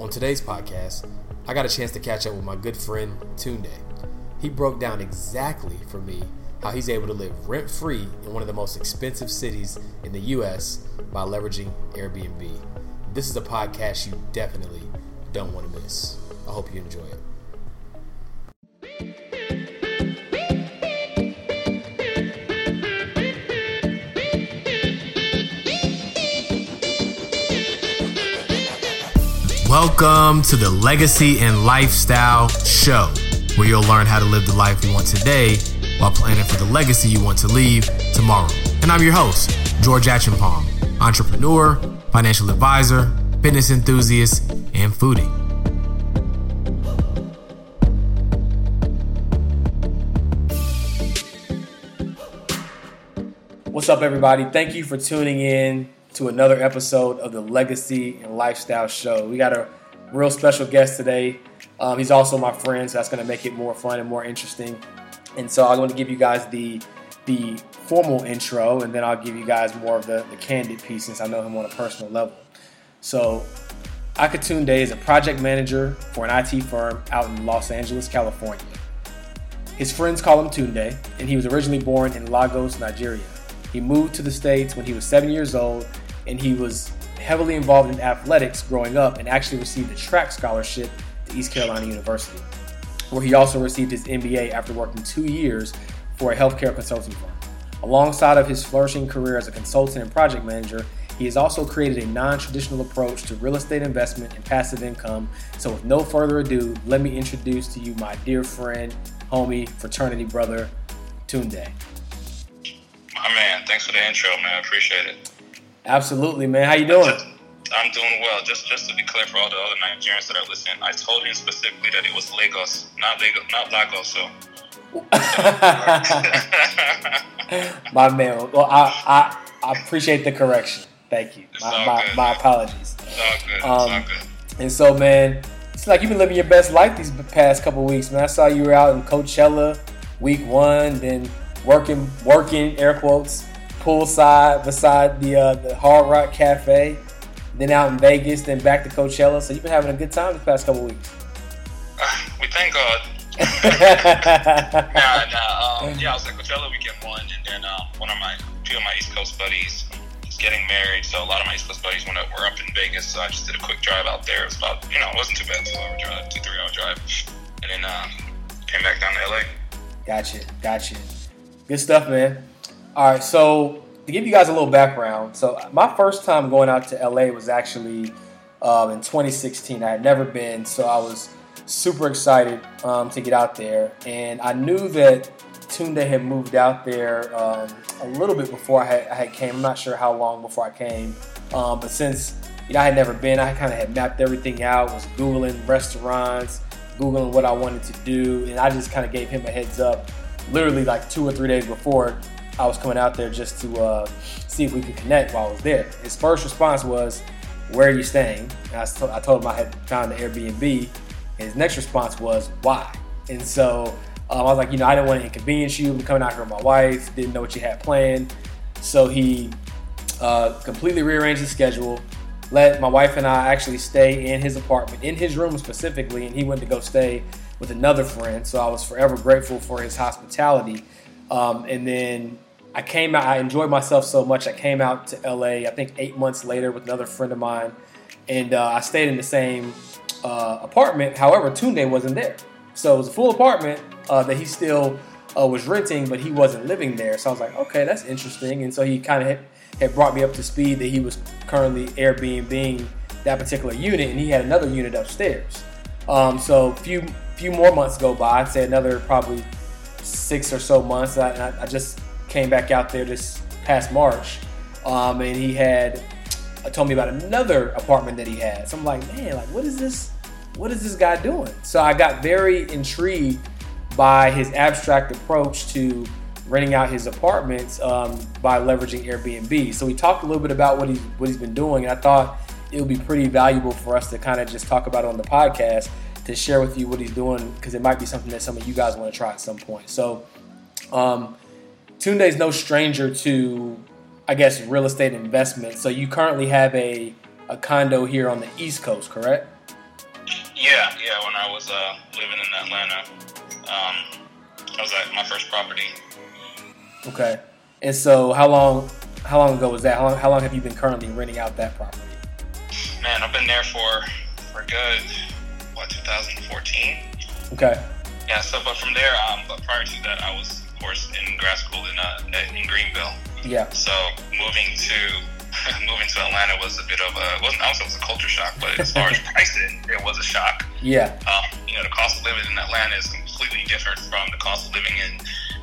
On today's podcast, I got a chance to catch up with my good friend Tunde. He broke down exactly for me how he's able to live rent free in one of the most expensive cities in the US by leveraging Airbnb. This is a podcast you definitely don't want to miss. I hope you enjoy it. Welcome to the Legacy and Lifestyle Show, where you'll learn how to live the life you want today while planning for the legacy you want to leave tomorrow. And I'm your host, George Achenpalm, entrepreneur, financial advisor, fitness enthusiast, and foodie. What's up, everybody? Thank you for tuning in to another episode of the Legacy and Lifestyle Show. We got a real special guest today. Um, he's also my friend, so that's going to make it more fun and more interesting. And so I'm going to give you guys the the formal intro, and then I'll give you guys more of the, the candid piece since I know him on a personal level. So, Akatunde is a project manager for an IT firm out in Los Angeles, California. His friends call him Tunde, and he was originally born in Lagos, Nigeria. He moved to the States when he was seven years old and he was heavily involved in athletics growing up and actually received a track scholarship to East Carolina University, where he also received his MBA after working two years for a healthcare consulting firm. Alongside of his flourishing career as a consultant and project manager, he has also created a non-traditional approach to real estate investment and passive income. So with no further ado, let me introduce to you my dear friend, homie, fraternity brother, Tunde. My man, thanks for the intro, man. Appreciate it. Absolutely, man. How you doing? I'm doing well. Just just to be clear for all the other Nigerians that are listening, I told him specifically that it was Lagos, not Lagos, not Lagos. So. my man. Well, I, I I appreciate the correction. Thank you. My, my, good, my apologies. It's all good. It's all um, good. And so, man, it's like you've been living your best life these past couple weeks, man. I saw you were out in Coachella week one, then working, working air quotes poolside beside the uh, the Hard Rock Cafe, then out in Vegas, then back to Coachella. So you've been having a good time the past couple weeks. Uh, we thank God. nah, nah. Um, yeah, I was at Coachella weekend one, and then uh, one of my two of my East Coast buddies is getting married. So a lot of my East Coast buddies went up, were up in Vegas. So I just did a quick drive out there. It was about you know it wasn't too bad, two hour drive, two three hour drive, and then uh, came back down to LA. Gotcha, gotcha. Good stuff, man. All right, so to give you guys a little background, so my first time going out to LA was actually um, in 2016. I had never been, so I was super excited um, to get out there. And I knew that Tunde had moved out there um, a little bit before I had, I had, came. I'm not sure how long before I came, um, but since you know I had never been, I kind of had mapped everything out. Was googling restaurants, googling what I wanted to do, and I just kind of gave him a heads up, literally like two or three days before I was coming out there just to uh, see if we could connect while I was there. His first response was, "Where are you staying?" And I, told, him I had found an Airbnb. His next response was, "Why?" And so um, I was like, you know, I didn't want to inconvenience you. I'm coming out here with my wife. Didn't know what you had planned. So he uh, completely rearranged his schedule. Let my wife and I actually stay in his apartment, in his room specifically, and he went to go stay with another friend. So I was forever grateful for his hospitality. Um, and then I came out, I enjoyed myself so much. I came out to LA, I think eight months later with another friend of mine, and uh, I stayed in the same uh, apartment. However, Tunde wasn't there. So it was a full apartment uh, that he still uh, was renting, but he wasn't living there. So I was like, okay, that's interesting. And so he kind of had, had, brought me up to speed that he was currently Airbnb that particular unit, and he had another unit upstairs. Um, so a few few more months go by. I'd say another probably six or so months. I, I just came back out there this past March, um, and he had uh, told me about another apartment that he had. So I'm like, man, like what is this? What is this guy doing? So I got very intrigued by his abstract approach to renting out his apartments um, by leveraging Airbnb. So we talked a little bit about what he's what he's been doing, and I thought it would be pretty valuable for us to kind of just talk about on the podcast to share with you what he's doing because it might be something that some of you guys want to try at some point. So, um, Tunde is no stranger to, I guess, real estate investment. So you currently have a, a condo here on the East Coast, correct? Yeah, yeah. When I was uh, living in Atlanta, um, that was like my first property. Okay. And so, how long? How long ago was that? How long, how long have you been currently renting out that property? Man, I've been there for for good what 2014. Okay. Yeah. So, but from there, um, but prior to that, I was course in grad school in uh, in Greenville. Yeah. So moving to moving to Atlanta was a bit of a wasn't also was a culture shock, but as far as pricing, it was a shock. Yeah. Um, you know, the cost of living in Atlanta is completely different from the cost of living in,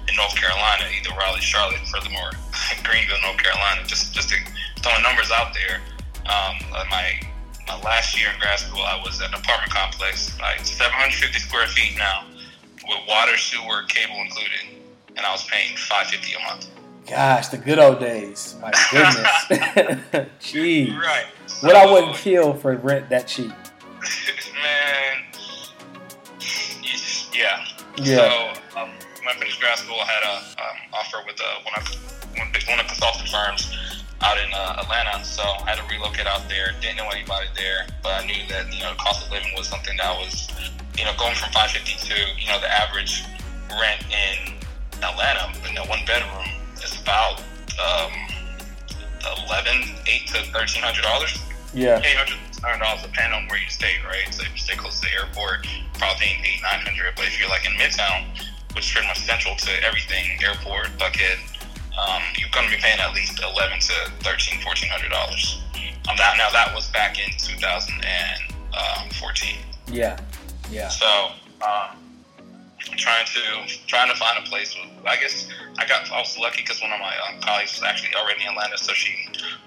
in North Carolina, either Raleigh, Charlotte, furthermore, Greenville, North Carolina. Just just to throwing numbers out there. Um, my my last year in grad school, I was at an apartment complex, like 750 square feet now, with water, sewer, cable included, and I was paying 550 a month. Gosh, the good old days. My goodness. Jeez. Right. What I wouldn't kill for rent that cheap. Man. Yeah. Yeah. So, um, when I finished grad school, I had a um, offer with uh, one of one, one of the consulting firms out in uh, Atlanta. So I had to relocate out there. Didn't know anybody there, but I knew that you know the cost of living was something that was you know going from 550 to you know the average rent in Atlanta in a one bedroom is about um, 11, 8 to 1300 dollars. Yeah. Eight hundred dollars depending on where you stay, right? So if you stay close to the airport, probably paying eight nine hundred. But if you're like in Midtown, which is pretty much central to everything, airport, Buckhead, um, you're going to be paying at least eleven to thirteen, fourteen hundred dollars. Um, that now that was back in 2014. Yeah. Yeah. So um, trying to trying to find a place. I guess I got I was lucky because one of my um, colleagues was actually already in Atlanta, so she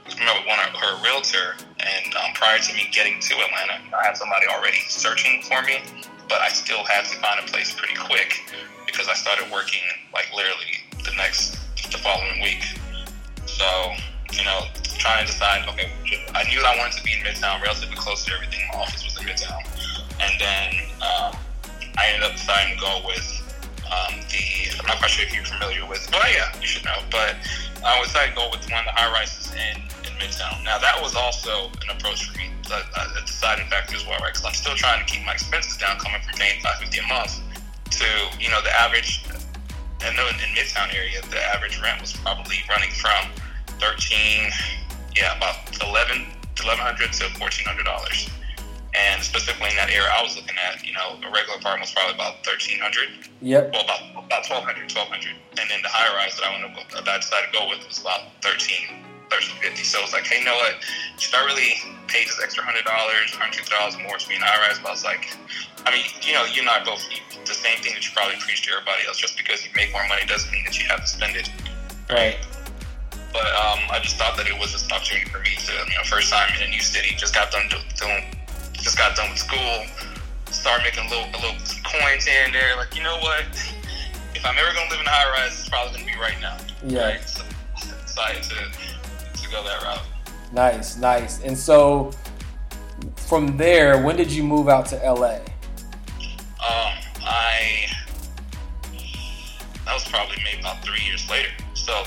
was familiar with one of her realtor. And um, prior to me getting to Atlanta, I had somebody already searching for me, but I still had to find a place pretty quick because I started working like literally the next the following week. So you know, trying to decide. Okay, I knew I wanted to be in Midtown, relatively close to everything. My office was in Midtown, and then. Um, I ended up deciding to go with um, the. I'm not quite sure if you're familiar with, but yeah, you should know. But I decided to go with one of the high rises in, in Midtown. Now that was also an approach for me, a, a deciding factor as well, right? Because I'm still trying to keep my expenses down, coming from paying 550 a month to you know the average. I know in, in Midtown area, the average rent was probably running from 13, yeah, about 11, 1100 to 1400 dollars. And specifically in that area I was looking at, you know, a regular apartment was probably about thirteen hundred. Yep. Well, about about 1200, 1200. And then the high rise that I went to, that I decided to go with was about 13, 1350. So it was like, hey, you know what? Should I really pay this extra hundred dollars, hundred fifty dollars more to be in high rise? But I was like, I mean, you know, you and I both the same thing that you probably preach to everybody else. Just because you make more money doesn't mean that you have to spend it. Right. But um, I just thought that it was just an opportunity for me to, you know, first time in a new city, just got done doing just got done with school, started making a little a little coins here and there. Like, you know what? If I'm ever gonna live in a high rise, it's probably gonna be right now. Yeah. Right? So decided to to go that route. Nice, nice. And so from there, when did you move out to LA? Um, I that was probably maybe about three years later. So,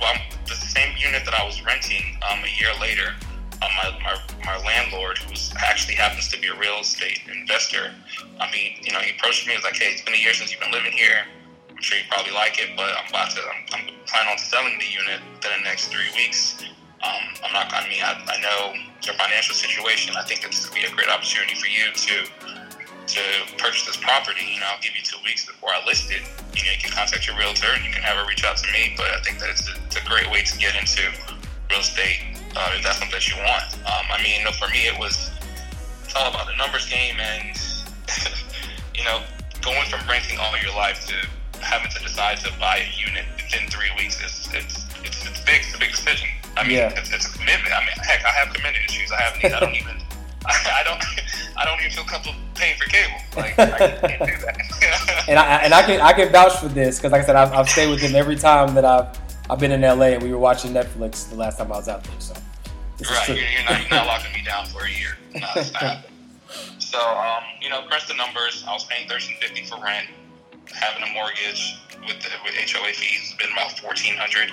well, the same unit that I was renting um, a year later, my, my my landlord, who actually happens to be a real estate investor, I mean, you know, he approached me and was like, "Hey, it's been a year since you've been living here. I'm sure you probably like it, but I'm about to. I'm, I'm planning on selling the unit within the next three weeks. Um, I'm not. I mean, I, I know your financial situation. I think this would be a great opportunity for you to to purchase this property. You know, I'll give you two weeks before I list it. You know, you can contact your realtor and you can have her reach out to me. But I think that it's a, it's a great way to get into real estate uh, if that's something that you want. Um, I mean, you know, for me, it was it's all about the numbers game, and you know, going from renting all your life to having to decide to buy a unit within three weeks is it's it's, it's big. It's a big decision. I mean, Yeah. it's, it's a commitment. I mean, heck, I have commitment issues. I haven't. I don't even. I, don't. I don't even feel comfortable paying for cable. Like I can't do that. And I and I can I can vouch for this because, like I said, I've, I've stayed with him every time that I've I've been in LA, and we were watching Netflix the last time I was out there. So Right, you're, you're not you're not locking me down for a year. No, it's not. So, um, you know, press the numbers. I was paying thirteen fifty for rent, having a mortgage with the, with HOA fees has been about 1400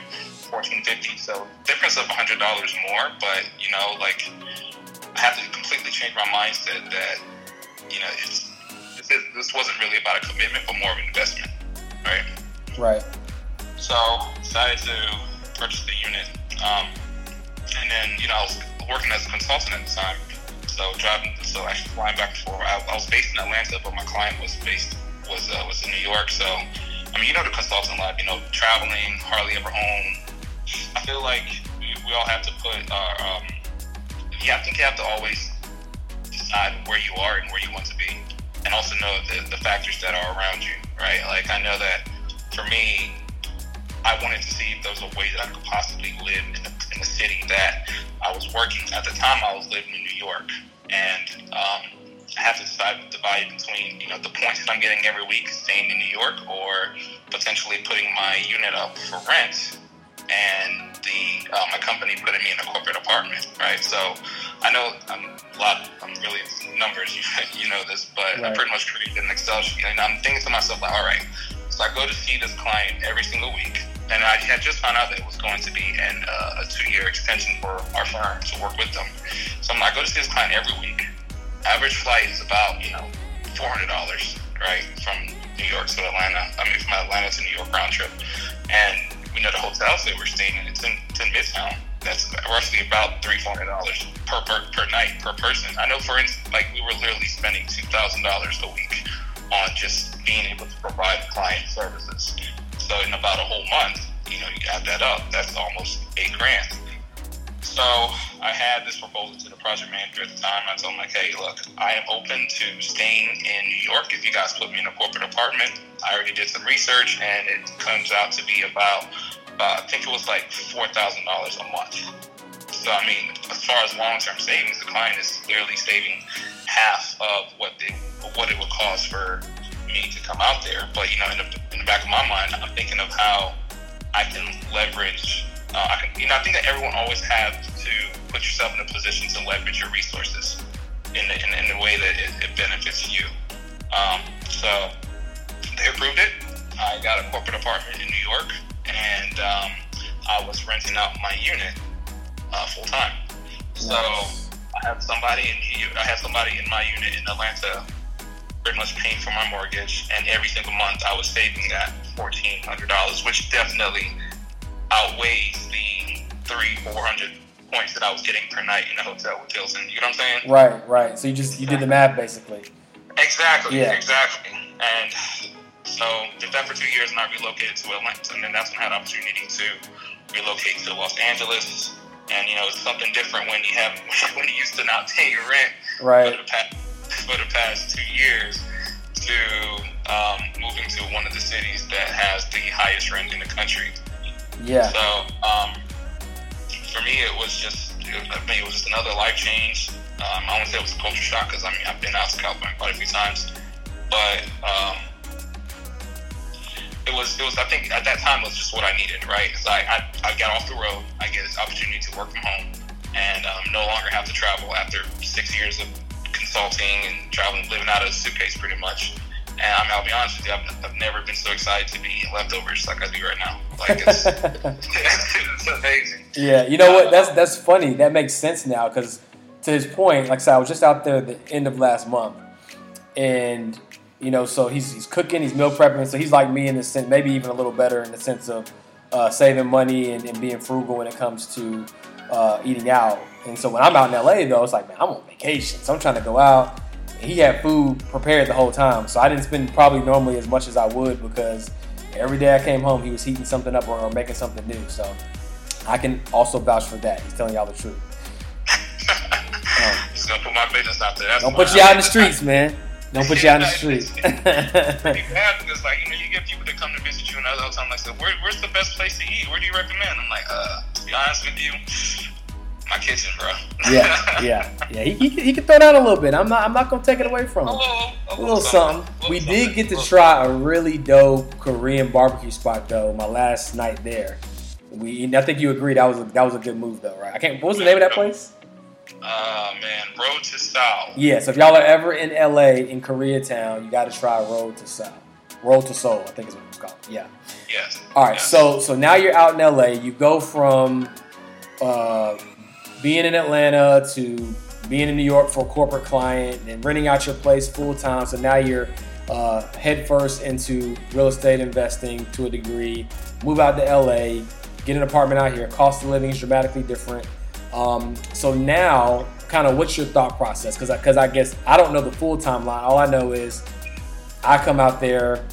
1450 So difference of hundred dollars more, but you know, like I have to completely change my mindset that you know, it's this, is, this wasn't really about a commitment, but more of an investment, right? Right. So decided to purchase the unit, um, and then you know I was working as a consultant at the time. So driving, so actually flying back and forth. I, I was based in Atlanta, but my client was based was uh, was in New York. So I mean, you know the consultant life, you know, traveling, hardly ever home. I feel like we, we all have to put our, um, yeah, I think you have to always decide where you are and where you want to be, and also know the, the factors that are around you, right? Like I know that for me, I wanted to see if there was a way that I could possibly live in the, in the city that I was working. At the time, I was living in New York, and um, I have to decide divide between you know the points that I'm getting every week staying in New York, or potentially putting my unit up for rent, and the uh, my company putting me in a corporate apartment, right? So I know I'm a lot. I'm really numbers. You, you know this, but right. I pretty much created an Excel sheet, and I'm thinking to myself like, all right. So I go to see this client every single week and I had just found out that it was going to be an, uh, a two-year extension for our firm to work with them. So I'm, I go to see this client every week. Average flight is about you know four hundred dollars, right, from New York to Atlanta. I mean, from Atlanta to New York round trip. And we know the hotels that we're staying in. It's in, it's in Midtown. That's roughly about three four hundred dollars per, per per night per person. I know, for instance, like we were literally spending two thousand dollars a week on just being able to provide client services. So in about a whole month, you know, you add that up, that's almost eight grand. So I had this proposal to the project manager at the time. I told him like, hey, look, I am open to staying in New York if you guys put me in a corporate apartment. I already did some research, and it comes out to be about, uh, I think it was like four thousand dollars a month. So I mean, as far as long-term savings, the client is clearly saving half of what they, what it would cost for me to come out there. But you know, in the, in the back of my mind, I'm thinking of how I can leverage. Uh, I can, you know, I think that everyone always has to put yourself in a position to leverage your resources in the, in, in the way that it, it benefits you. Um, so they approved it. I got a corporate apartment in New York, and um, I was renting out my unit uh, full time. So I have somebody in I have somebody in my unit in Atlanta pretty much paying for my mortgage, and every single month I was saving that fourteen hundred dollars, which definitely outweighs the three four hundred points that I was getting per night in the hotel with Hilton. You know what I'm saying? Right, right. So you just you did the math basically. Exactly. Yeah. Exactly. And so did that for two years, and I relocated to Atlanta, and then that's when I had the opportunity to relocate to Los Angeles. And you know, it's something different when you have when you used to not pay your rent. Right. For the past, for the past two years to um, moving to one of the cities that has the highest rent in the country. Yeah. So um, for me, it was just I mean, it was just another life change. Um, I won't say it was a culture shock because I mean I've been out to California quite a few times, but um, it was it was I think at that time it was just what I needed. Right? It's like I, I got off the road, I get this opportunity to work from home, and um, no longer have to travel after six years of consulting and traveling, living out of a suitcase pretty much. And I mean, I'll be honest with you, I've, I've never been so excited to be eating leftovers like I do right now. Like it's, it's amazing. Yeah, you know what? That's that's funny. That makes sense now because to his point, like I said, I was just out there at the end of last month, and you know, so he's he's cooking, he's meal prepping, so he's like me in the sense, maybe even a little better in the sense of uh, saving money and, and, being frugal when it comes to uh, eating out. And so when I'm out in LA, though, it's like, man, I'm on vacation, so I'm trying to go out. And He had food prepared the whole time, so I didn't spend probably normally as much as I would because every day I came home, he was heating something up or, or making something new. So I can also vouch for that. He's telling y'all the truth. Um, Just gonna put my business out there. That's don't put you out in the streets, man. Don't put you out in the streets. because like you know you get people that come to visit you and other time like, so where, where's the best place to eat? Where do you recommend? I'm like, uh, to be honest with you, my kitchen, bro. yeah, yeah, yeah. He, he, he can throw down a little bit. I'm not I'm not gonna take it away from him. A little, a little, something. something. we did get to try a really dope Korean barbecue spot though. My last night there. We I think you agreed that was a, that was a good move though, right? I can't. What was the name of that place? Uh man, Road to Seoul. Yeah, so if y'all are ever in LA in Koreatown, you got to try Road to Seoul. Road to Seoul, I think is what it's called. Yeah. Yes. All right. Yes. So so now you're out in LA. You go from uh, being in Atlanta to being in New York for a corporate client and renting out your place full time. So now you're uh, head first into real estate investing to a degree. Move out to LA, get an apartment out here. Cost of living is dramatically different. Um, so now, kind of, what's your thought process? Because because I, I guess I don't know the full timeline. All I know is I come out there.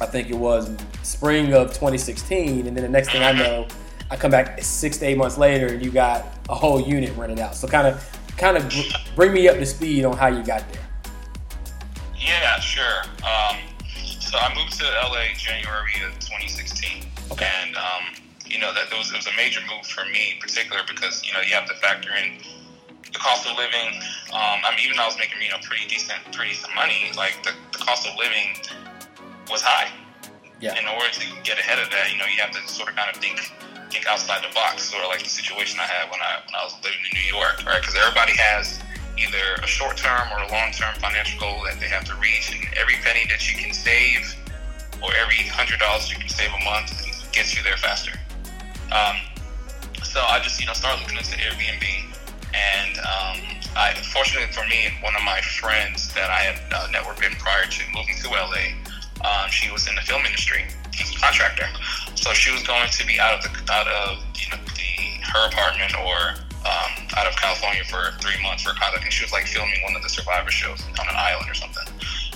I think it was spring of 2016, and then the next thing I know, I come back six to eight months later, and you got a whole unit rented out. So kind of, kind of bring me up to speed on how you got there. Yeah, sure. Um, so I moved to LA January of 2016, okay. and um, you know that it was, it was a major move for me, in particular because you know you have to factor in the cost of living. Um, I mean, even though I was making you know pretty decent, pretty decent money, like the, the cost of living was high. Yeah. In order to get ahead of that, you know, you have to sort of kind of think think outside the box, sort of like the situation I had when I when I was living in New York, right? Because everybody has either a short term or a long term financial goal that they have to reach, and every penny that you can save or every hundred dollars you can save a month gets you there faster. Um, so I just you know started looking into Airbnb, and um, I fortunately for me, one of my friends that I had uh, networked in prior to moving to LA, um, she was in the film industry, she's a contractor. So she was going to be out of the out of you know the her apartment or um, out of California for three months for a cause. I think she was like filming one of the Survivor shows on an island or something.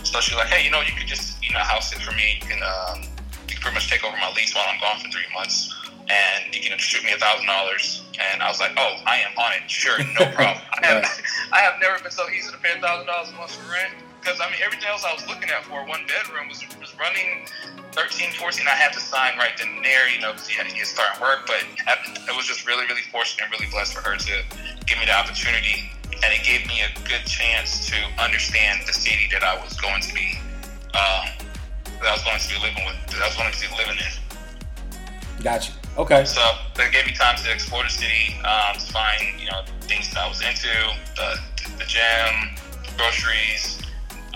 So she was like, hey, you know, you could just you know house it for me. You can um, you can pretty much take over my lease while I'm gone for three months, and you can shoot me a thousand dollars. And I was like, oh, I am on it. Sure, no problem. I have I have never been so easy to pay a thousand dollars a month for rent because I mean everything else I was looking at for one bedroom was was running 13, 14, I had to sign right then and there, you know, because he had to get started work. But it was just really, really fortunate and really blessed for her to give me the opportunity. And it gave me a good chance to understand the city that I was going to be, um, that I was going to be living with, that I was going to be living in. Gotcha. Okay. So that gave me time to explore the city, um, to find, you know, things that I was into, the, the gym, groceries.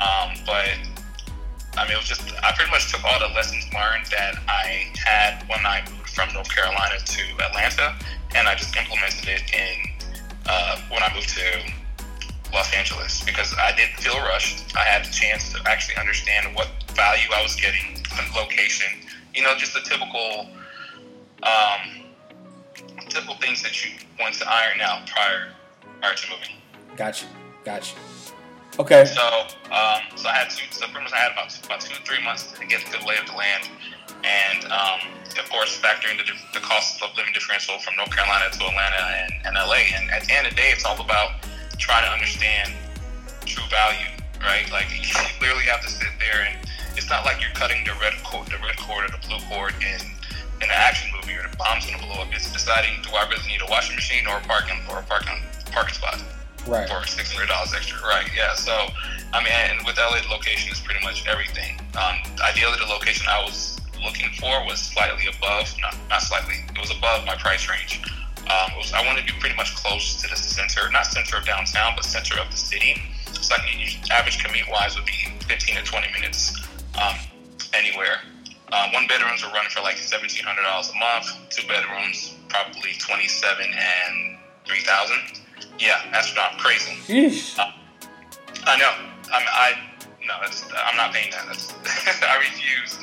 Um, but I mean, it was just I pretty much took all the lessons learned that I had when I moved from North Carolina to Atlanta, and I just implemented it in uh, when I moved to Los Angeles because I didn't feel rushed. I had the chance to actually understand what value I was getting, the location, you know, just the typical, um, typical things that you want to iron out prior prior to moving. Gotcha, gotcha. Okay. So, um, so I had two. So pretty much I had about about two three months to get a good lay of the land, and um, of course factoring the, the cost of living differential from North Carolina to Atlanta and, and LA. And at the end of the day, it's all about trying to understand true value, right? Like you clearly have to sit there, and it's not like you're cutting the red cord, the red cord or the blue cord in in an action movie or the bomb's gonna blow up. It's deciding do I really need a washing machine or a parking or a parking parking spot right. for six hundred dollars extra. Right. Yeah. So, I mean, and with LA, location is pretty much everything. Um, ideally, the location I was looking for was slightly above, not not slightly, it was above my price range. Um, was, I wanted to be pretty much close to the center, not center of downtown, but center of the city. So, like, average commute wise would be 15 to 20 minutes um, anywhere. Um, one bedrooms are running for like $1,700 a month. Two bedrooms, probably 27 and 3000 yeah, that's not crazy. Yeesh. Uh, I know. I'm, I no, I'm not paying that. That's, I refuse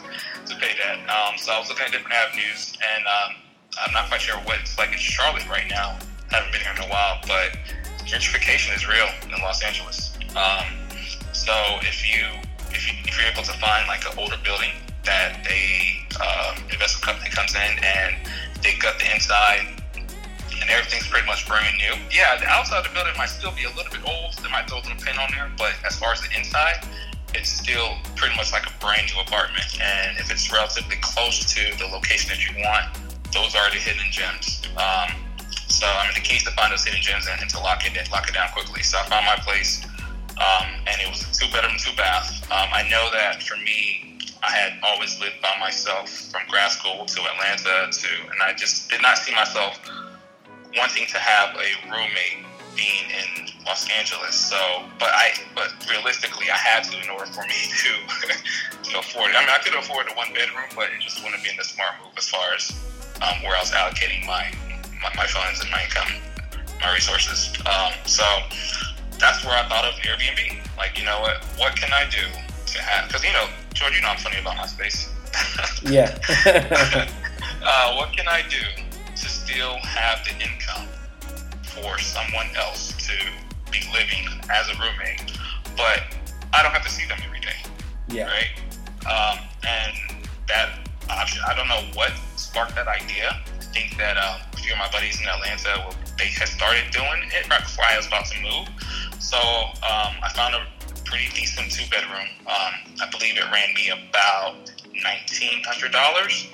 to pay that. Um, so I was looking at different avenues, and um, I'm not quite sure what it's like in Charlotte right now. I haven't been here in a while, but gentrification is real in Los Angeles. Um, so if you if you if you're able to find like an older building that a uh, investment company comes in and they gut the inside and everything's pretty much brand new. Yeah, the outside of the building might still be a little bit old. They might throw a little pin on there, but as far as the inside, it's still pretty much like a brand new apartment. And if it's relatively close to the location that you want, those are the hidden gems. Um, so I mean, the key is to find those hidden gems and, and to lock it lock it down quickly. So I found my place, um, and it was a two bedroom, two bath. Um, I know that for me, I had always lived by myself from grad school to Atlanta to, and I just did not see myself wanting to have a roommate being in Los Angeles. So, but I, but realistically, I had to in order for me to to afford it. I mean, I could afford a one bedroom, but it just wouldn't be in the smart move as far as um, where I was allocating my, my, my funds and my income, my resources. Um, so, that's where I thought of Airbnb. Like, you know what? What can I do to have? Because you know, George, you know I'm funny about my space. yeah. uh, what can I do still have the income for someone else to be living as a roommate, but I don't have to see them every day. Yeah. Right. Um, and that option, I don't know what sparked that idea. I think that um, a few of my buddies in Atlanta, they had started doing it right before I was about to move. So um, I found a pretty decent two bedroom. Um, I believe it ran me about nineteen hundred dollars,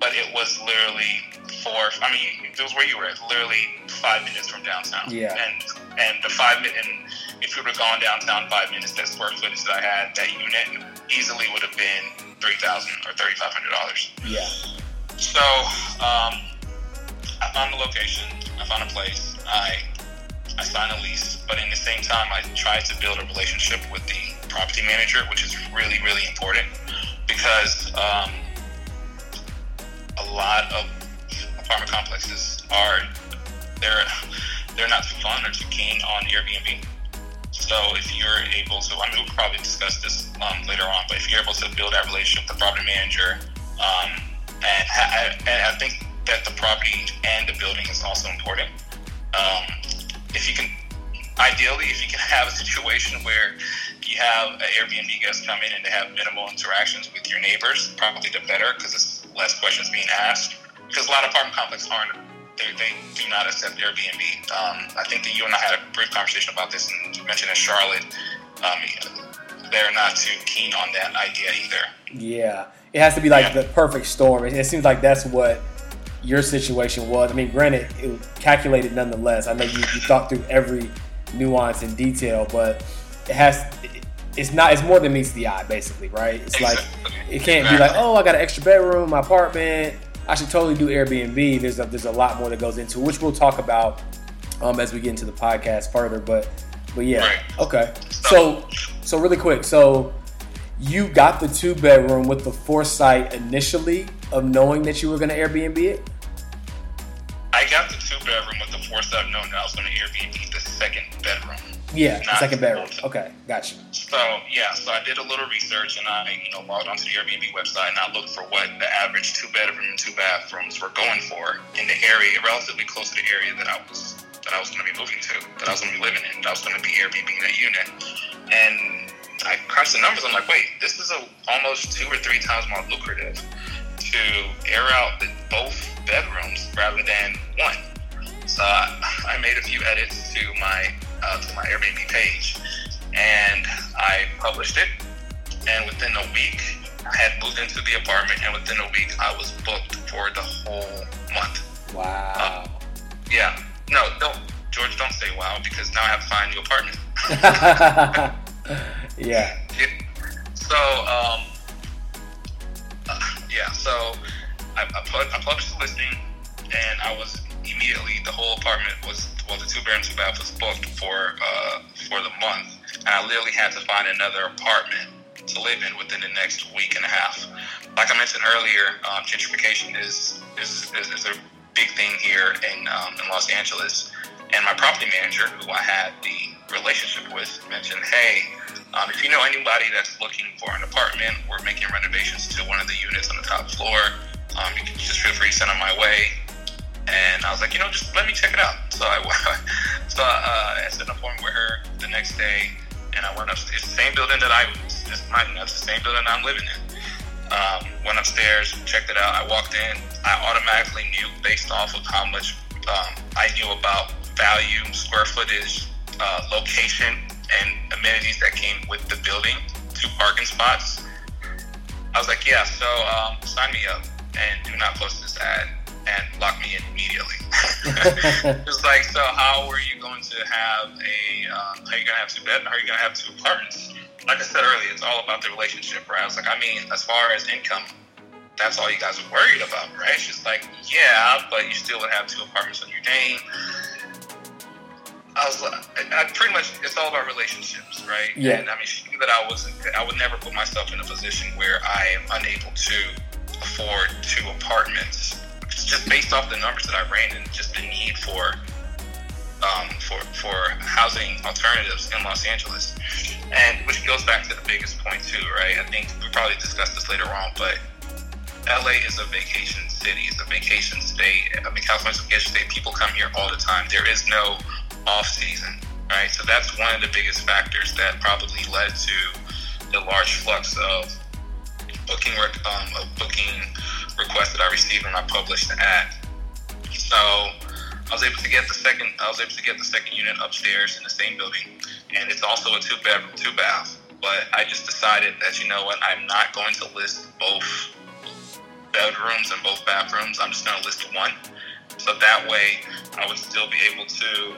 but it was literally four. I mean, it was where you were, literally five minutes from downtown. Yeah. And and the five minute, and if you would have gone downtown five minutes, that square footage that I had, that unit easily would have been three thousand or thirty five hundred dollars. Yeah. So um, I found the location. I found a place. I I signed a lease, but in the same time, I tried to build a relationship with the property manager, which is really really important because um, lot of apartment complexes are they're they're not too fun or too keen on Airbnb. So if you're able to, I mean, we'll probably discuss this um, later on, but if you're able to build that relationship with the property manager, um, and, ha- and I think that the property and the building is also important. Um, if you can, ideally, if you can have a situation where you have an Airbnb guest come in and they have minimal interactions with your neighbors, probably the better because it's less questions being asked. Because a lot of apartment complexes aren't they, they do not accept Airbnb. Um, I think that you and I had a brief conversation about this, and you mentioned in Charlotte, um, they're not too keen on that idea either. Yeah, it has to be like Yeah. the perfect storm. It, it seems like that's what your situation was. I mean, granted, it was calculated nonetheless. I know you, you thought through every nuance and detail, but it has. It, it's not. It's more than meets the eye, basically, right? It's like it can't be like, oh, I got an extra bedroom in my apartment. I should totally do Airbnb. There's a, there's a lot more that goes into, which we'll talk about um, as we get into the podcast further. But but yeah, Right. okay. So so really quick, so you got the two bedroom with the foresight initially of knowing that you were going to Airbnb it. I got the two bedroom with the foresight of knowing that I was going to Airbnb the second bedroom. Yeah, the second bedroom. Okay, gotcha. So yeah, so I did a little research and I, you know, logged onto the Airbnb website and I looked for what the average two bedroom and two bathrooms were going for in the area, relatively close to the area that I was that I was going to be moving to, that I was going to be living in, that I was going to be Airbnb that unit. And I crunched the numbers. I'm like, wait, this is a, almost two or three times more lucrative to air out the, both bedrooms rather than one. So I, I made a few edits to my uh, to my Airbnb page, and I published it. And within a week, I had moved into the apartment, and within a week, I was booked for the whole month. Wow. Yeah, no, don't George, don't say wow because now I have to find a new apartment. yeah. Yeah. So, um, uh, yeah, so I, I, put, I published the listing, and I was immediately the whole apartment was well, the two bedroom, two bath was booked for uh, for the month, and I literally had to find another apartment to live in within the next week and a half. Like I mentioned earlier, um, gentrification is is, is is a big thing here in um, in Los Angeles, and my property manager, who I had the relationship with, mentioned, "Hey, um, if you know anybody that's looking for an apartment, we're making renovations to one of the units on the top floor. Um, you can just feel free to send them my way." And I was like, you know, just let me check it out. So I, so uh, I set an appointment with her the next day, and I went up. It's the same building that I was. It's my, that's the same building I'm living in. Um, went upstairs, checked it out. I walked in. I automatically knew, based off of how much um, I knew about value, square footage, uh, location, and amenities that came with the building, two parking spots. I was like, yeah, so um, sign me up and do not post this ad and lock me in immediately. it's like, so how are you going to have a, um, how are you going to have two bed, how are you going to have two apartments? Like I said earlier, it's all about the relationship, right? I was like, I mean, as far as income, that's all you guys are worried about, right? Just like, yeah, but you still would have two apartments on your name. I was like, I, I pretty much, it's all about relationships, right? Yeah. And I mean, she knew that I wasn't, I would never put myself in a position where I am unable to afford two apartments, just based off the numbers that I ran and just the need for um, for for housing alternatives in Los Angeles, and which goes back to the biggest point too, right? I think we probably discuss this later on, but LA is a vacation city. It's a vacation state. I mean, California's a vacation state. People come here all the time. There is no off season, right? So that's one of the biggest factors that probably led to the large flux of booking um, of booking requests that I received when I published the ad. So I was able to get the second. I was able to get the second unit upstairs in the same building, and it's also a two bedroom, two bath. But I just decided that you know what, I'm not going to list both bedrooms and both bathrooms. I'm just going to list one, so that way I would still be able to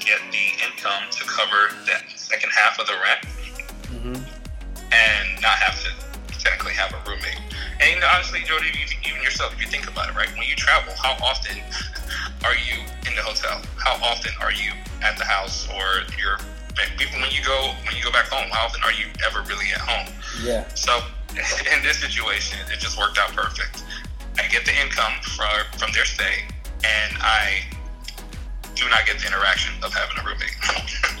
get the income to cover that second half of the rent, mm-hmm. and not have to have a roommate. And honestly, Jody, even yourself, if you think about it, right? When you travel, how often are you in the hotel? How often are you at the house or your even when you go when you go back home? How often are you ever really at home? Yeah. So in this situation, it just worked out perfect. I get the income from from their stay, and I do not get the interaction of having a roommate.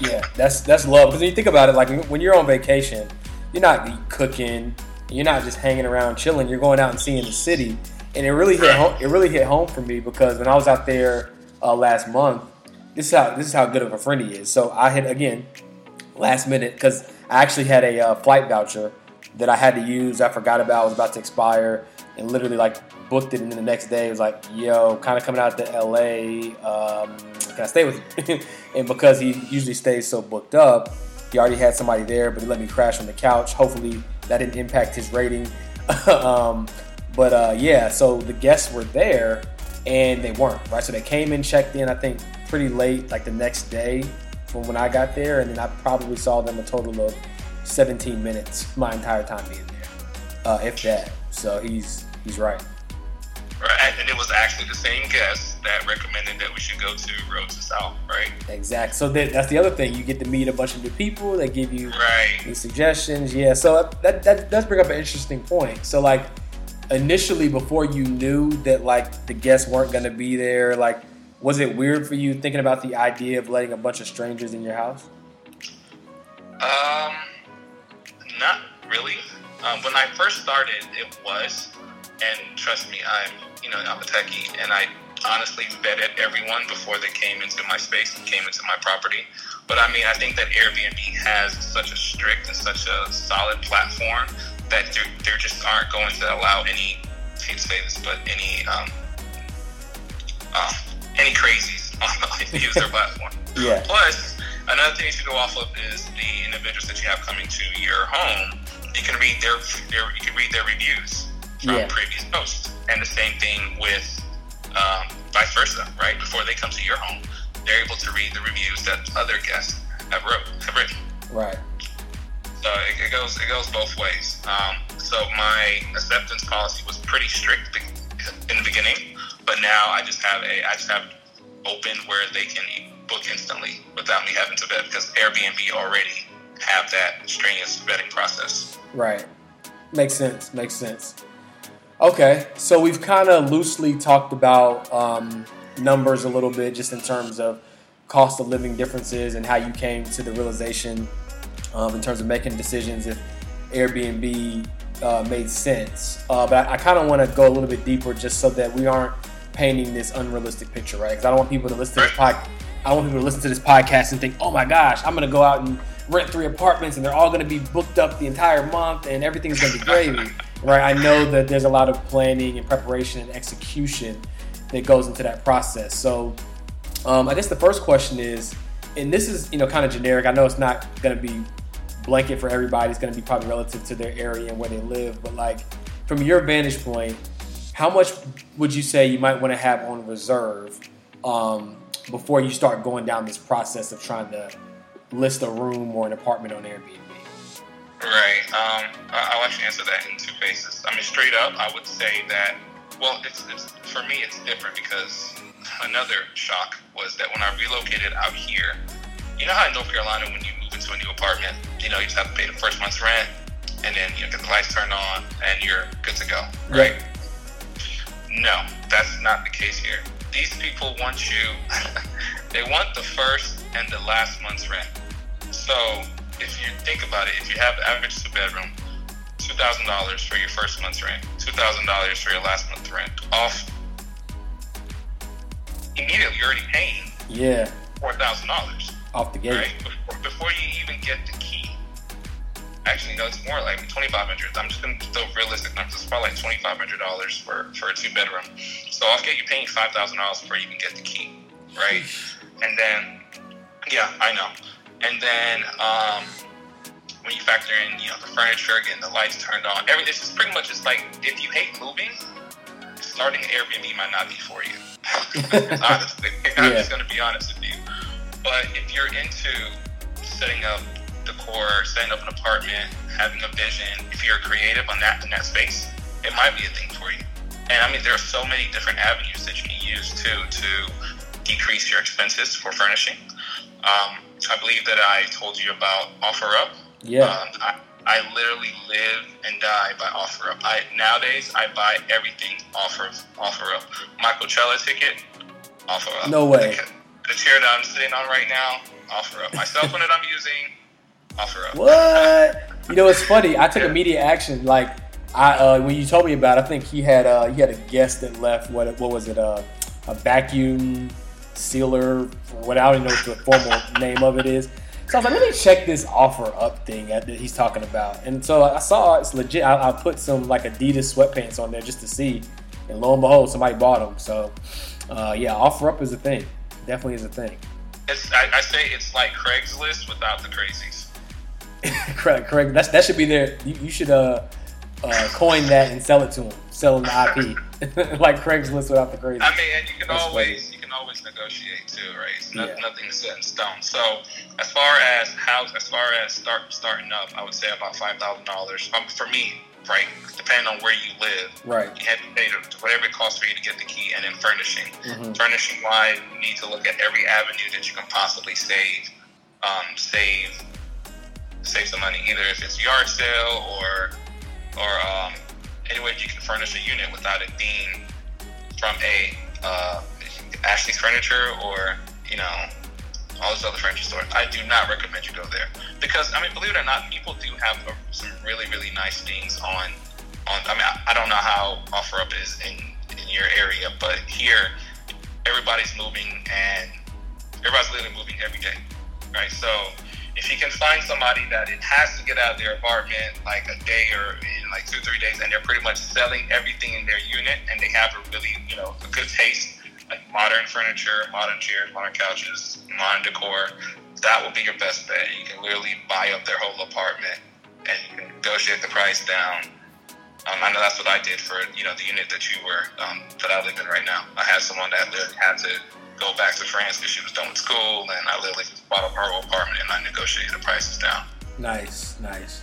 yeah, that's that's love. Because when you think about it, like when you're on vacation, you're not cooking, you're not just hanging around chilling. You're going out and seeing the city and it really hit home, it really hit home for me because when I was out there uh, last month, this is how this is how good of a friend he is. So I had again last minute because I actually had a uh, flight voucher that I had to use. I forgot about. I was about to expire and literally like booked it. And then the next day it was like, yo, kind of coming out to LA. Um, can I stay with you? and because he usually stays so booked up, he already had somebody there, but he let me crash on the couch. Hopefully that didn't impact his rating. um, but uh, yeah, so the guests were there and they weren't, right? So they came in, checked in, I think pretty late, like the next day from when I got there. And then I probably saw them a total of 17 minutes my entire time being there, uh, if that. So he's he's right. Right, and it was actually the same guest that recommended that we should go to Road to Seoul, right? Exactly. So that, that's the other thing. You get to meet a bunch of new people. They give you right. suggestions. Yeah. So that, that does bring up an interesting point. So like initially before you knew that like the guests weren't going to be there like was it weird for you thinking about the idea of letting a bunch of strangers in your house um not really um, when i first started it was and trust me i'm you know i'm a techie and i honestly vetted everyone before they came into my space and came into my property but i mean i think that airbnb has such a strict and such a solid platform that there, there just aren't going to allow any, I hate to say this, but any um, uh, any crazies to use their platform. Yeah. Plus, another thing you should go off of is the individuals that you have coming to your home. You can read their, their you can read their reviews from yeah. previous posts, and the same thing with um, vice versa. Right before they come to your home, they're able to read the reviews that other guests have wrote have written. Right. So it, it goes it goes both ways. Um, so my acceptance policy was pretty strict in the beginning, but now I just have a I just have open where they can book instantly without me having to vet because Airbnb already have that strenuous vetting process. Right. Makes sense. Makes sense. Okay, so we've kind of loosely talked about um, numbers a little bit, just in terms of cost of living differences and how you came to the realization um, in terms of making decisions if Airbnb uh, made sense. Uh, but I, I kind of want to go a little bit deeper just so that we aren't painting this unrealistic picture, right? Because I don't want people to listen to this podcast. I want people to listen to this podcast and think, "Oh my gosh, I'm going to go out and rent three apartments, and they're all going to be booked up the entire month, and everything's going to be gravy." Right? I know that there's a lot of planning and preparation and execution that goes into that process. So, um, I guess the first question is, and this is you know kind of generic. I know it's not going to be blanket for everybody. It's going to be probably relative to their area and where they live. But like from your vantage point, how much would you say you might want to have on reserve um, before you start going down this process of trying to list a room or an apartment on Airbnb? Right. Um, I'll actually answer that in two phases. I mean, straight up, I would say that. Well, it's, it's for me, it's different because another shock was that when I relocated out here, you know how in North Carolina, when you move into a new apartment, you know, you just have to pay the first month's rent, and then you know, get the lights turned on, and you're good to go, right? No, that's not the case here. these people want you. they want the first and the last month's rent. So if you think about it, if you have average two bedroom, two thousand dollars for your first month's rent, two thousand dollars for your last month's rent, off immediately you're already paying Yeah, four thousand dollars, off the gate. right? Before, before you even get the key. Actually, no, it's more like twenty five hundred. I'm just gonna throw realistic numbers. It's probably like twenty five hundred dollars for for a two bedroom. So I'll get you paying five thousand dollars before you even get the key, right? And then, yeah, I know. And then um, when you factor in, you know, the furniture, getting the lights turned on, every it's just pretty much just like if you hate moving, starting an Airbnb might not be for you. Honestly, I'm Yeah. just gonna be honest with you. But if you're into setting up decor, setting up an apartment, having a vision, if you're creative on that in that space, it might be a thing for you. And I mean, there are so many different avenues that you can use too to decrease your expenses for furnishing. Um, I believe that I told you about OfferUp. Yeah, Um, I, I literally live and die by OfferUp. I nowadays I buy everything off of OfferUp. My Coachella ticket, OfferUp. No way. The, the chair that I'm sitting on right now, OfferUp. My cell phone that I'm using, OfferUp. what? You know, it's funny. I took immediate action. Like I, uh, when you told me about, it, I think he had uh, he had a guest that left. What what was it? Uh, a vacuum sealer. What I don't even know what the formal name of it is. So I was like, let me check this OfferUp thing that he's talking about. And so I saw it's legit. I, I put some like Adidas sweatpants on there just to see, and lo and behold, somebody bought them. So uh, yeah, OfferUp is a thing. Definitely is a thing. It's, I, I say it's like Craigslist without the crazies. Craig, Craig, that's that should be there. You, you should uh, uh, coin that and sell it to him. Sell him the IP, like Craigslist without the crazy. I mean, and you can That's always you can always negotiate too, right? It's not, Yeah. Nothing's set in stone. So as far as how, as far as start starting up, I would say about five thousand dollars. Um, for me, right? Depending on where you live, Right. you have to pay to, whatever it costs for you to get the key, and then furnishing. Mhm. Furnishing wise, you need to look at every avenue that you can possibly save, um, save, save some money. Either if it's yard sale or or um, any way you can furnish a unit without it being from a uh, Ashley's Furniture or you know all this other furniture store. I do not recommend you go there because I mean, believe it or not, people do have uh, some really really nice things on. On I mean, I, I don't know how OfferUp is in in your area, but here everybody's moving and everybody's literally moving every day, right? So if you can find somebody that it has to get out of their apartment like a day or in like two three days, and they're pretty much selling everything in their unit, and they have a really you know a good taste, like modern furniture, modern chairs, modern couches, modern decor, that will be your best bet. You can literally buy up their whole apartment, and you can negotiate the price down. Um, I know that's what I did for you know the unit that you were um, that I live in right now. I had someone that literally had to go back to France because she was done with school, and I literally just bought up her whole apartment and I negotiated the prices down. Nice, nice.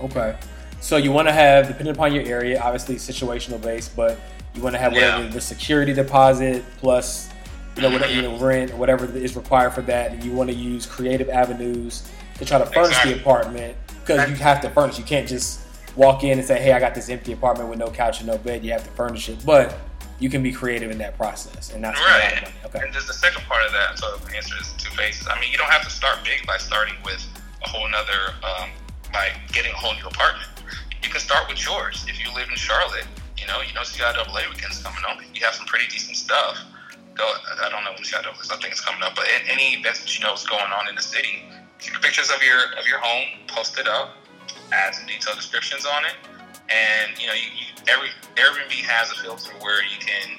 Okay. So you want to have, depending upon your area, obviously situational based, but you want to have whatever Yeah. the security deposit plus, you know, whatever you know, rent or whatever is required for that, and you want to use creative avenues to try to furnish Exactly. the apartment because you have to furnish. You can't just walk in and say, "Hey, I got this empty apartment with no couch and no bed." You have to furnish it, but you can be creative in that process and not spend a lot of Right. money. Okay. And there's the second part of that. So the answer is two phases. I mean, you don't have to start big by starting with a whole nother, um, by getting a whole new apartment. You can start with yours. If you live in Charlotte, you know, you know CIAA weekend's coming up. You have some pretty decent stuff. Go, I don't know when CIAA is. I think it's coming up. But any events that you know is going on in the city, take pictures of your of your home, post it up, add some detailed descriptions on it, and you know, you, you, every Airbnb has a filter where you can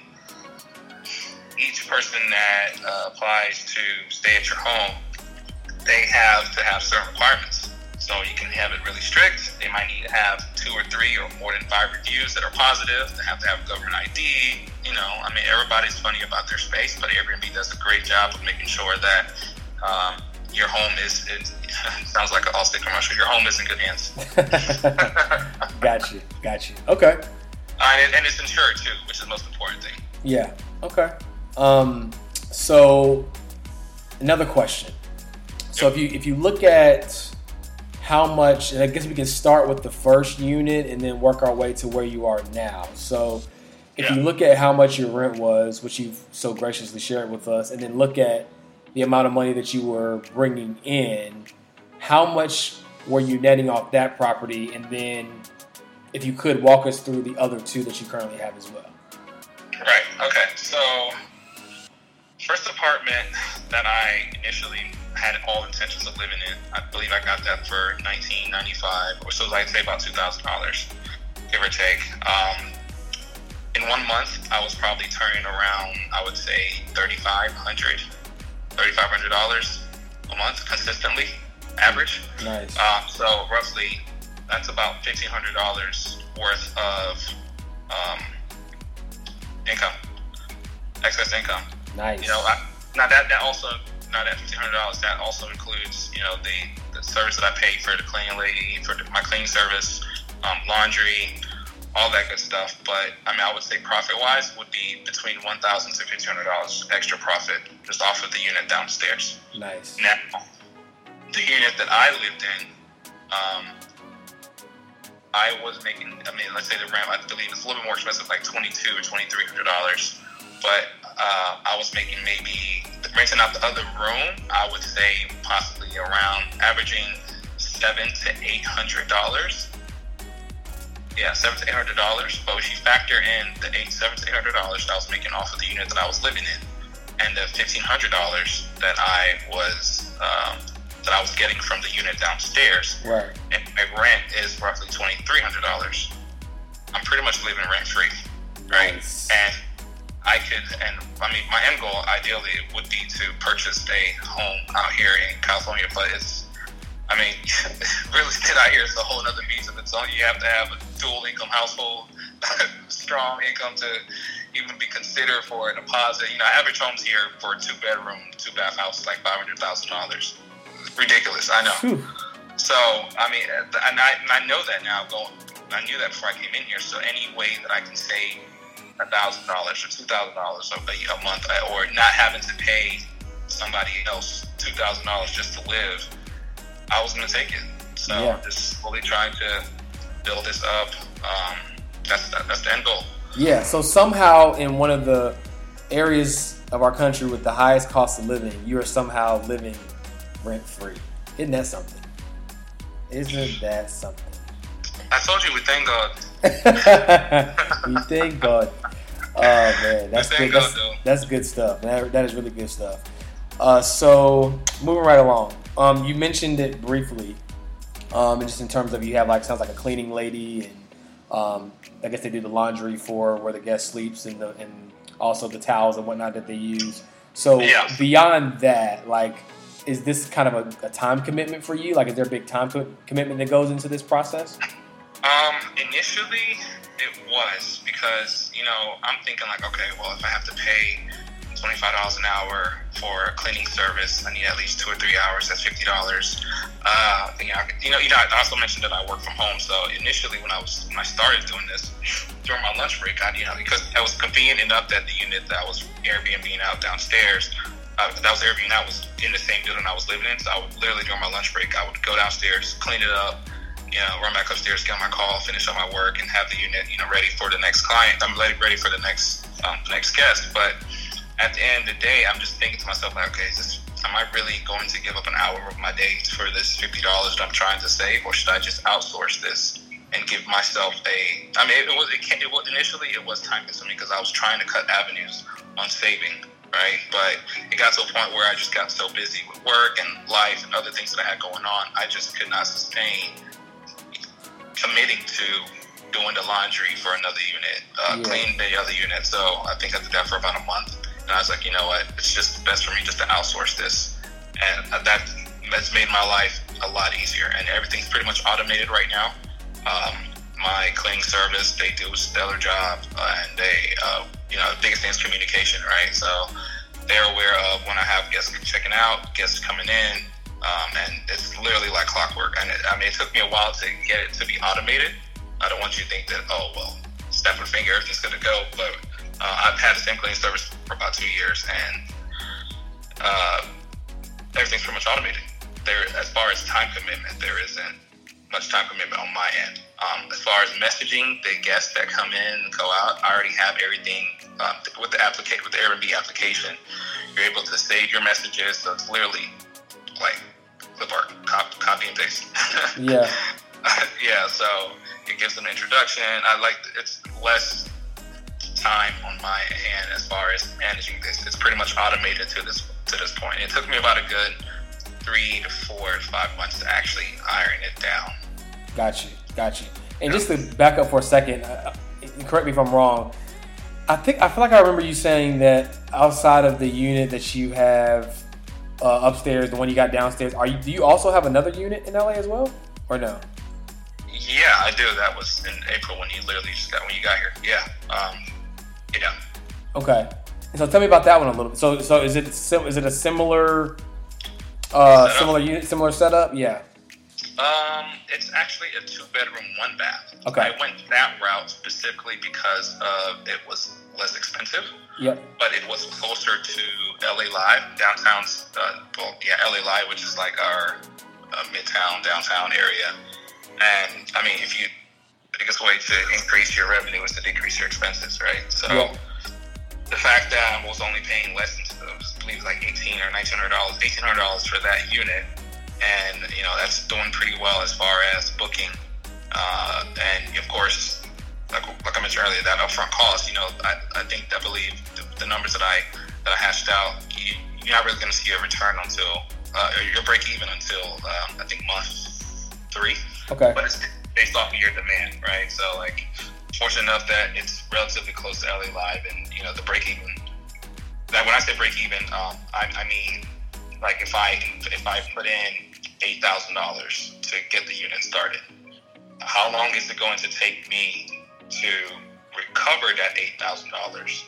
each person that uh, applies to stay at your home, they have to have certain requirements. So you can have it really strict. They might need to have two or three or more than five reviews that are positive. They have to have government ID. You know, I mean, everybody's funny about their space, but Airbnb does a great job of making sure that um, your home is, is sounds like an Allstate commercial. Your home is in good hands. got you. Got you. Okay. Uh, and, and it's insured too, which is the most important thing. Yeah. Okay. Um, so another question. So if you if you look at how much, and I guess we can start with the first unit and then work our way to where you are now. So if Yeah. you look at how much your rent was, which you've so graciously shared with us, and then look at the amount of money that you were bringing in, how much were you netting off that property? And then, if you could walk us through the other two that you currently have as well. Right. Okay. So, first apartment that I initially had all intentions of living in, I believe I got that for 1995, or so I'd say about two thousand dollars, give or take. Um, in one month, I was probably turning around, I would say, 3500 $3,500 a month consistently, average. Nice. Um, so roughly, that's about fifteen hundred dollars worth of um, income, excess income. Nice. You know, I, now that that also now that fifteen hundred dollars that also includes you know the, the service that I paid for the cleaning lady for the, my cleaning service, um, laundry, all that good stuff. But I mean, I would say profit wise would be between one thousand to fifteen hundred dollars extra profit just off of the unit downstairs. nice. Now, the unit that I lived in, um, I was making. I mean, let's say the rent. I believe it's a little bit more expensive, like twenty two or twenty three hundred dollars. But uh, I was making maybe renting out the other room. I would say possibly around averaging seven to eight hundred dollars. Yeah, seven to eight hundred dollars. But if you factor in the eight, seven to eight hundred dollars that I was making off of the unit that I was living in, and the fifteen hundred dollars that I was um, that I was getting from the unit downstairs, Right. and my rent is roughly twenty three hundred dollars. I'm pretty much living rent free, right? Nice. And I could, and I mean, my end goal ideally would be to purchase a home out here in California, but it's, I mean, real estate out here is a whole other beast of its own. You have to have a dual income household, strong income to even be considered for a deposit. You know, average homes here for a two bedroom, two bath house is like five hundred thousand dollars. Ridiculous, I know. Phew. So I mean, uh, and I, and I know that now. Going, I knew that before I came in here. So any way that I can save a thousand dollars or two thousand dollars a month, uh, or not having to pay somebody else two thousand dollars just to live, I was going to take it. So Yeah. just slowly trying to build this up. Um, that's that's the end goal. Yeah, so somehow in one of the areas of our country with the highest cost of living, you are somehow living rent free. Isn't that something? Isn't that something? I told you we thank God. We thank God. Oh man, that's good. God, though. that's good stuff. That, that is really good stuff. Uh, so moving right along, um, you mentioned it briefly, um, and just in terms of you have like sounds like a cleaning lady, and um, I guess they do the laundry for where the guest sleeps, and the, and also the towels and whatnot that they use. So Yeah. beyond that, like, is this kind of a, a time commitment for you? Like, is there a big time co- commitment that goes into this process? Um, initially it was because, you know, I'm thinking like, okay, well, if I have to pay $25 an hour for a cleaning service, I need at least two or three hours. That's $50. Uh, you know, you know, you know, I also mentioned that I work from home. So initially when I was, when I started doing this during my lunch break, I, you know, because I was convenient enough that the unit that I was Airbnb out downstairs, uh, that was Airbnb I was in the same building I was living in. So I would literally during my lunch break, I would go downstairs, clean it up, you know, run back upstairs, get on my call, finish up my work, and have the unit, you know, ready for the next client. I'm ready, ready for the next, um, next guest. But at the end of the day, I'm just thinking to myself, like, okay, is this, am I really going to give up an hour of my day for this fifty dollars that I'm trying to save, or should I just outsource this and give myself a? I mean, it was, it, can, it was initially it was time consuming because I was trying to cut avenues on saving. Right, but it got to a point where I just got so busy with work and life and other things that I had going on, I just could not sustain committing to doing the laundry for another unit, uh, Yeah. clean the other unit. So I think I did that for about a month, and I was like, you know what, it's just best for me just to outsource this, and that that's made my life a lot easier. And everything's pretty much automated right now. Um, my cleaning service, they do a stellar job, uh, and they, uh, you know, the biggest thing is communication, right? So they're aware of when I have guests checking out, guests coming in, um, and it's literally like clockwork. And it, I mean, it took me a while to get it to be automated. I don't want you to think that, oh, well, snap of a finger, everything's going to go. But uh, I've had the same cleaning service for about two years, and uh, everything's pretty much automated. There, as far as time commitment, there isn't much time commitment on my end. Um, as far as messaging the guests that come in and go out, I already have everything um, with the application with the Airbnb application. You're able to save your messages, so it's literally like clip art, copy, copy and paste. yeah. yeah. So it gives them an introduction. I like it's less time on my hand as far as managing this. It's pretty much automated to this to this point. It took me about a good three to four to five months to actually iron it down. Got you, got you. And just to back up for a second, uh, correct me if I'm wrong. I think I feel like I remember you saying that outside of the unit that you have uh, upstairs, the one you got downstairs, are you? Do you also have another unit in LA as well, or no? Yeah, I do. That was in April when you literally just got when you got here. Yeah, um, yeah. Okay. So tell me about that one a little bit. So so is it is it a similar uh, similar unit, similar setup? Yeah. Um, it's actually a two bedroom, one bath. Okay. I went that route specifically because of it was less expensive. Yep. But it was closer to LA Live, downtown's, uh, well, yeah, LA Live, which is like our uh, midtown, downtown area. And I mean, if you, the biggest way to increase your revenue is to decrease your expenses, right? So yep. the fact that I was only paying less than, I believe, like eighteen or nineteen hundred dollars, eighteen hundred dollars for that unit, and you know that's doing pretty well as far as booking. Uh, and of course, like, like I mentioned earlier, that upfront cost. You know, I, I think I believe the, the numbers that I that I hashed out, you, you're not really going to see a return until uh, you're break even until um, I think month three. Okay. But it's based off of your demand, right? So like, fortunate enough that it's relatively close to LA Live, and you know the break even. That when I say break even, um, I, I mean like if I if I put in eight thousand dollars to get the unit started, how long is it going to take me to recover that eight thousand dollars?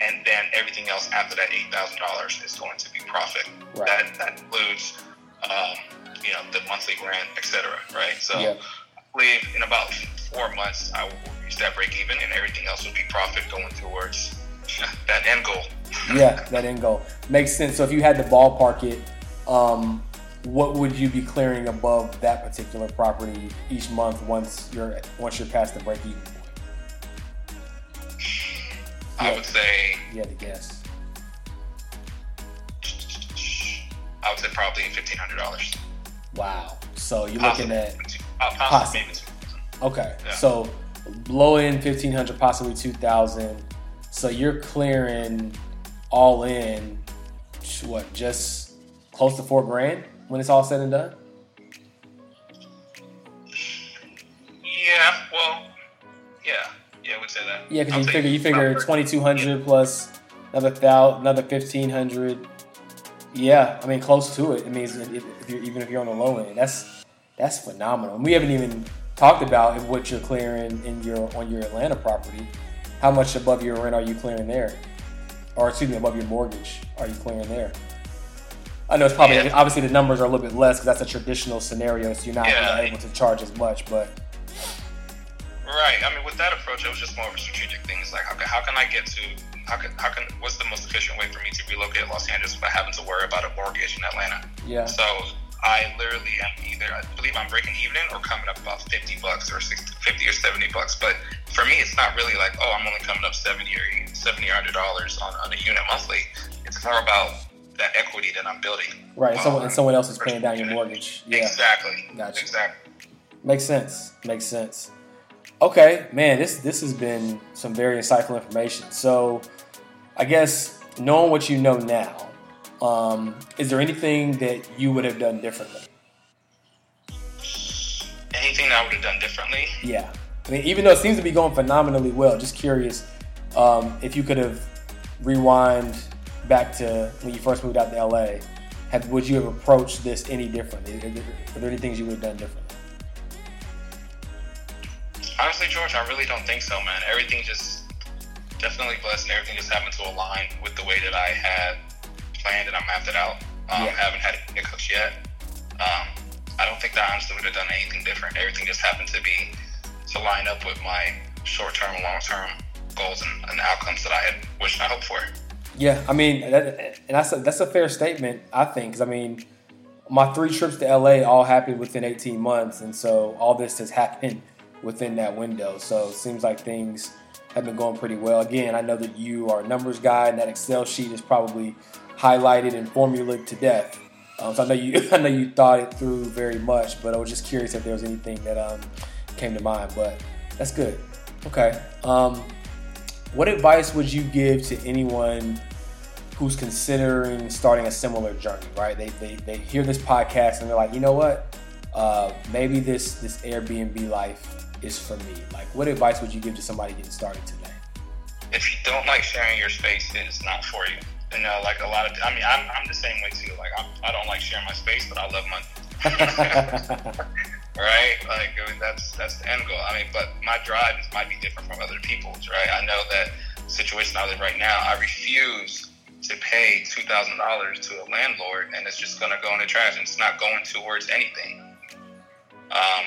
And then everything else after that eight thousand dollars is going to be profit. Right. That that includes um, you know the monthly rent, etc. Right. So Yeah. I believe in about four months I will reach that break even, and everything else will be profit going towards that end goal. yeah, that end goal makes sense. So if you had to ballpark it, um, what would you be clearing above that particular property each month once you're once you're past the break even point? I Yeah. would say You had to guess. I would say probably fifteen hundred dollars. Wow. So you're looking at uh, possibly Possibly. maybe two thousand. okay. Yeah. So low end fifteen hundred, possibly two thousand. So you're clearing all in what just close to four grand when it's all said and done. Yeah, well, yeah, yeah, I would say that. Yeah, because you figure you figure twenty two hundred plus another thousand, another fifteen hundred. Yeah, I mean close to it. It means if, if you're, even if you're on the low end, that's that's phenomenal. And we haven't even talked about what you're clearing in your on your Atlanta property. How much above your rent are you clearing there, or excuse me, above your mortgage are you clearing there? I know it's probably Yeah. obviously the numbers are a little bit less because that's a traditional scenario, so you're not Yeah. able to charge as much. But Right. I mean, with that approach, it was just more of a strategic thing. It's like, how can, how can I get to how can how can what's the most efficient way for me to relocate to Los Angeles without having to worry about a mortgage in Atlanta? yeah, So I literally am either I believe I'm breaking even or coming up about fifty bucks or 60, 50 or seventy bucks. But for me, it's not really like oh I'm only coming up seventy or seventy or hundred dollars on, on a unit monthly. It's more about that equity that I'm building. right. And someone, and someone else is paying down your mortgage. Yeah. Exactly. Gotcha. Exactly. Makes sense. Makes sense. Okay, man, this this has been some very insightful information. So, I guess knowing what you know now, um, is there anything that you would have done differently? Anything that I would have done differently? Yeah, I mean, even though it seems to be going phenomenally well, just curious um, if you could have rewind back to when you first moved out to LA. Have, would you have approached this any differently? Are there, are there any things you would have done differently? Honestly, George, I really don't think so, man. Everything just definitely blessed, and everything just happened to align with the way that I had planned and I mapped it out. Um, Yeah. Haven't had hiccups yet. Um, I don't think that I honestly would have done anything different. Everything just happened to be to line up with my short-term and long-term goals and, and outcomes that I had wished I hoped for. Yeah, I mean, that, and that's a, that's a fair statement, I think. Because I mean, my three trips to LA all happened within 18 months, and so all this has happened within that window. So it seems like things have been going pretty well. Again, I know that you are a numbers guy, and that Excel sheet is probably highlighted and formula to death. Um, so I know you, I know you thought it through very much, but I was just curious if there was anything that um, came to mind. But that's good. Okay. Um, what advice would you give to anyone who's considering starting a similar journey? Right? They they, they hear this podcast and they're like, you know what? Uh, maybe this this Airbnb life is for me. Like, what advice would you give to somebody getting started today? If you don't like sharing your space, it's not for you. You know, like a lot of, I mean, I'm, I'm the same way too. Like, I'm, I do not like sharing my space, but I love money. right? Like, I mean, that's that's the end goal. I mean, but my drive is, might be different from other people's, right? I know that situation I live in right now, I refuse to pay two thousand dollars to a landlord, and it's just going to go in the trash, and it's not going towards anything. Um,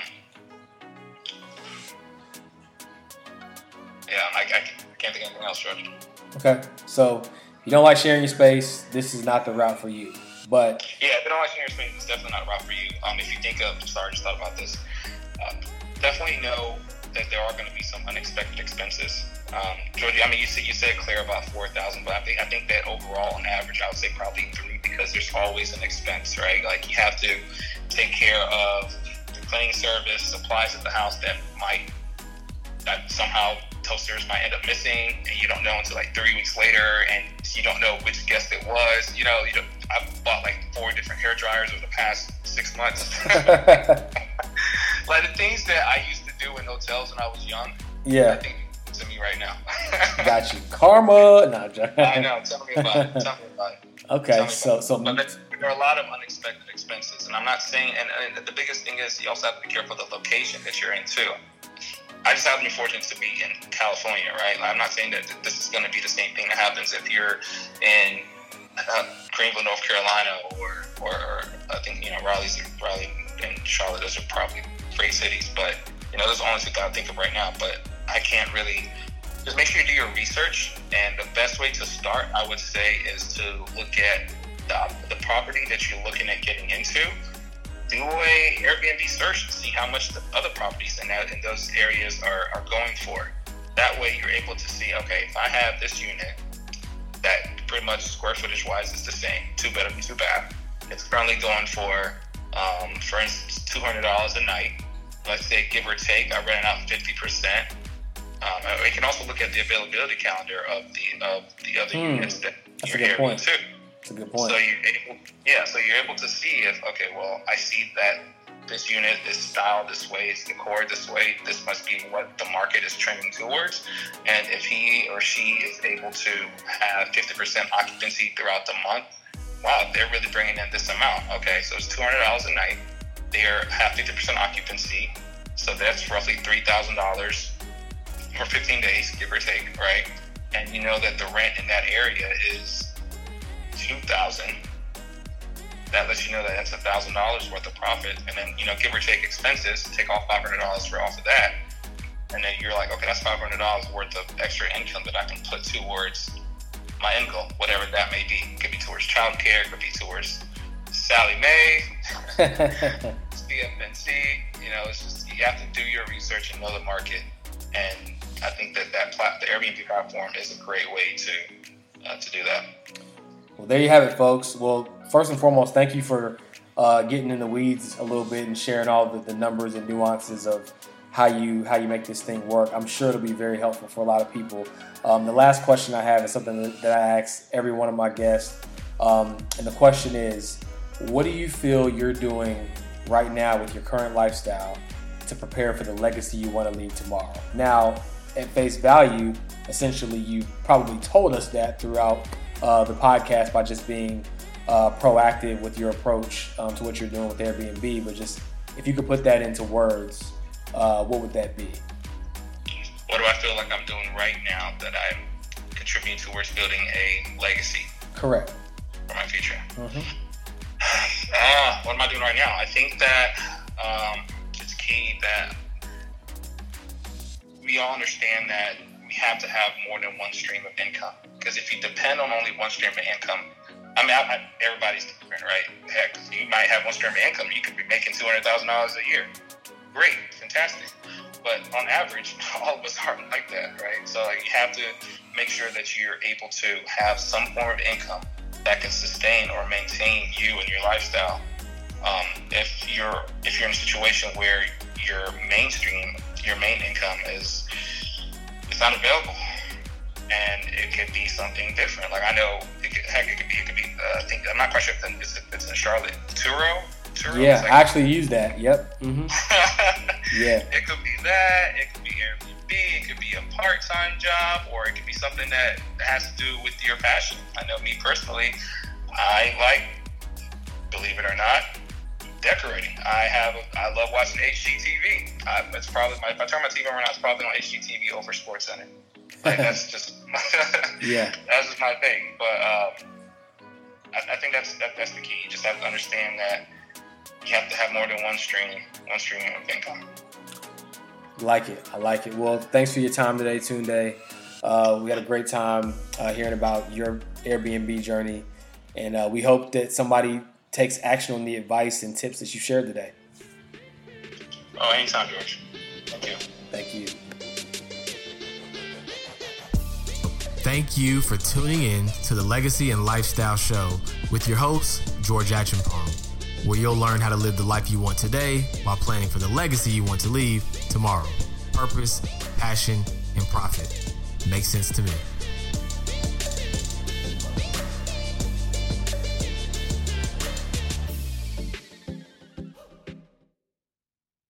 yeah, I, I can't think of anything else, George. Okay, so you don't like sharing your space, this is not the route for you. But yeah, if don't sharing your space, it's definitely not route for you. Um, if you think of, sorry, I just thought about this. Uh, definitely know that there are going to be some unexpected expenses. Um, Georgie, I mean, you said you said clear about four thousand, but I think I think that overall, on average, I would say probably three because there's always an expense, right? Like you have to take care of the cleaning service, supplies at the house that might that somehow toasters might end up missing, and you don't know until like three weeks later, and you don't know which guest it was. You know, you know, I've bought like four different hair dryers over the past six months. like the things that I used to do in hotels when I was young. Yeah. I think to me right now. Got you. Karma. No, I know. Tell me about it. Tell me about it. Okay, so so but there are a lot of unexpected expenses, and I'm not saying. And, and the biggest thing is you also have to be careful of the location that you're in too. I just happen to be fortunate to be in California, right? I'm not saying that this is going to be the same thing that happens if you're in uh, Greenville, North Carolina, or, or, I think you know Raleigh's Raleigh and Charlotte. Those are probably great cities, but you know those are the only two that I think of right now. But I can't really just make sure you do your research. And the best way to start, I would say, is to look at the, the property that you're looking at getting into do a Airbnb search and see how much the other properties in that in those areas are, are going for. That way you're able to see, okay, if I have this unit that pretty much square footage wise is the same, two bedroom, two bath. It's currently going for, um, for instance, two hundred dollars a night. Let's say give or take, I rent out fifty percent. Um, we can also look at the availability calendar of the of the other hmm. units that That's you're a good point. too. That's a good point. So you're able, yeah, so you're able to see if okay, well, I see that this unit is styled this way, it's decored this way. This must be what the market is trending towards. And if he or she is able to have 50% occupancy throughout the month, wow, they're really bringing in this amount. Okay, so it's $200 a night. They're have 50% occupancy, so that's roughly $3,000 for 15 days, give or take, right? And you know that the rent in that area is two thousand, that lets you know that that's a thousand dollars worth of profit, and then you know give or take expenses, take off five hundred dollars for off of that, and then you're like, okay, that's five hundred dollars worth of extra income that I can put towards my end goal, whatever that may be. It could be towards childcare, it could be towards Sallie Mae, CFNC. You know, it's just you have to do your research and know the market, and I think that that plat- the Airbnb platform is a great way to uh, to do that. Well, there you have it, folks. Well, first and foremost, thank you for uh, getting in the weeds a little bit and sharing all the, the numbers and nuances of how you how you make this thing work. I'm sure it'll be very helpful for a lot of people. Um, the last question I have is something that, I ask every one of my guests, um, and the question is, what do you feel you're doing right now with your current lifestyle to prepare for the legacy you want to leave tomorrow? Now, at face value, essentially, you probably told us that throughout uh, the podcast by just being uh, proactive with your approach um, to what you're doing with Airbnb. But just if you could put that into words, uh, what would that be? What do I feel like I'm doing right now that I'm contributing towards building a legacy? Correct. For my future. Mm-hmm. Uh, what am I doing right now? I think that um, it's key that we all understand that we have to have more than one stream of income. Because if you depend on only one stream of income, I mean, I, I, everybody's different, right? Heck, you might have one stream of income. You could be making two hundred thousand dollars a year. Great, fantastic. But on average, all of us aren't like that, right? So like, you have to make sure that you're able to have some form of income that can sustain or maintain you and your lifestyle. Um, if you're if you're in a situation where your mainstream, your main income is is not available, and it could be something different. Like I know, it heck, it could be, it could be. Uh, I think I'm not quite sure if it's, it's in Charlotte, Turo. Turo yeah, like, I actually use that. Yep. Mm-hmm. yeah. It could be that. It could be Airbnb. It could be a part-time job, or it could be something that has to do with your passion. I know me personally, I like, believe it or not, decorating. I have, I love watching HGTV. I, it's probably my, if I turn my TV on, it's probably on HGTV over SportsCenter. Like that's just yeah, that's just my thing. But um, I, I, think that's that, that's the key. You just have to understand that you have to have more than one stream, one stream of income. Like it, I like it. Well, thanks for your time today, Tunde. Uh, we had a great time uh, hearing about your Airbnb journey, and uh, we hope that somebody takes action on the advice and tips that you shared today. Oh, anytime, George. Thank you. Thank you. Thank you for tuning in to the Legacy and Lifestyle Show with your host, George Acheampong, where you'll learn how to live the life you want today while planning for the legacy you want to leave tomorrow. Purpose, passion, and profit. Makes sense to me.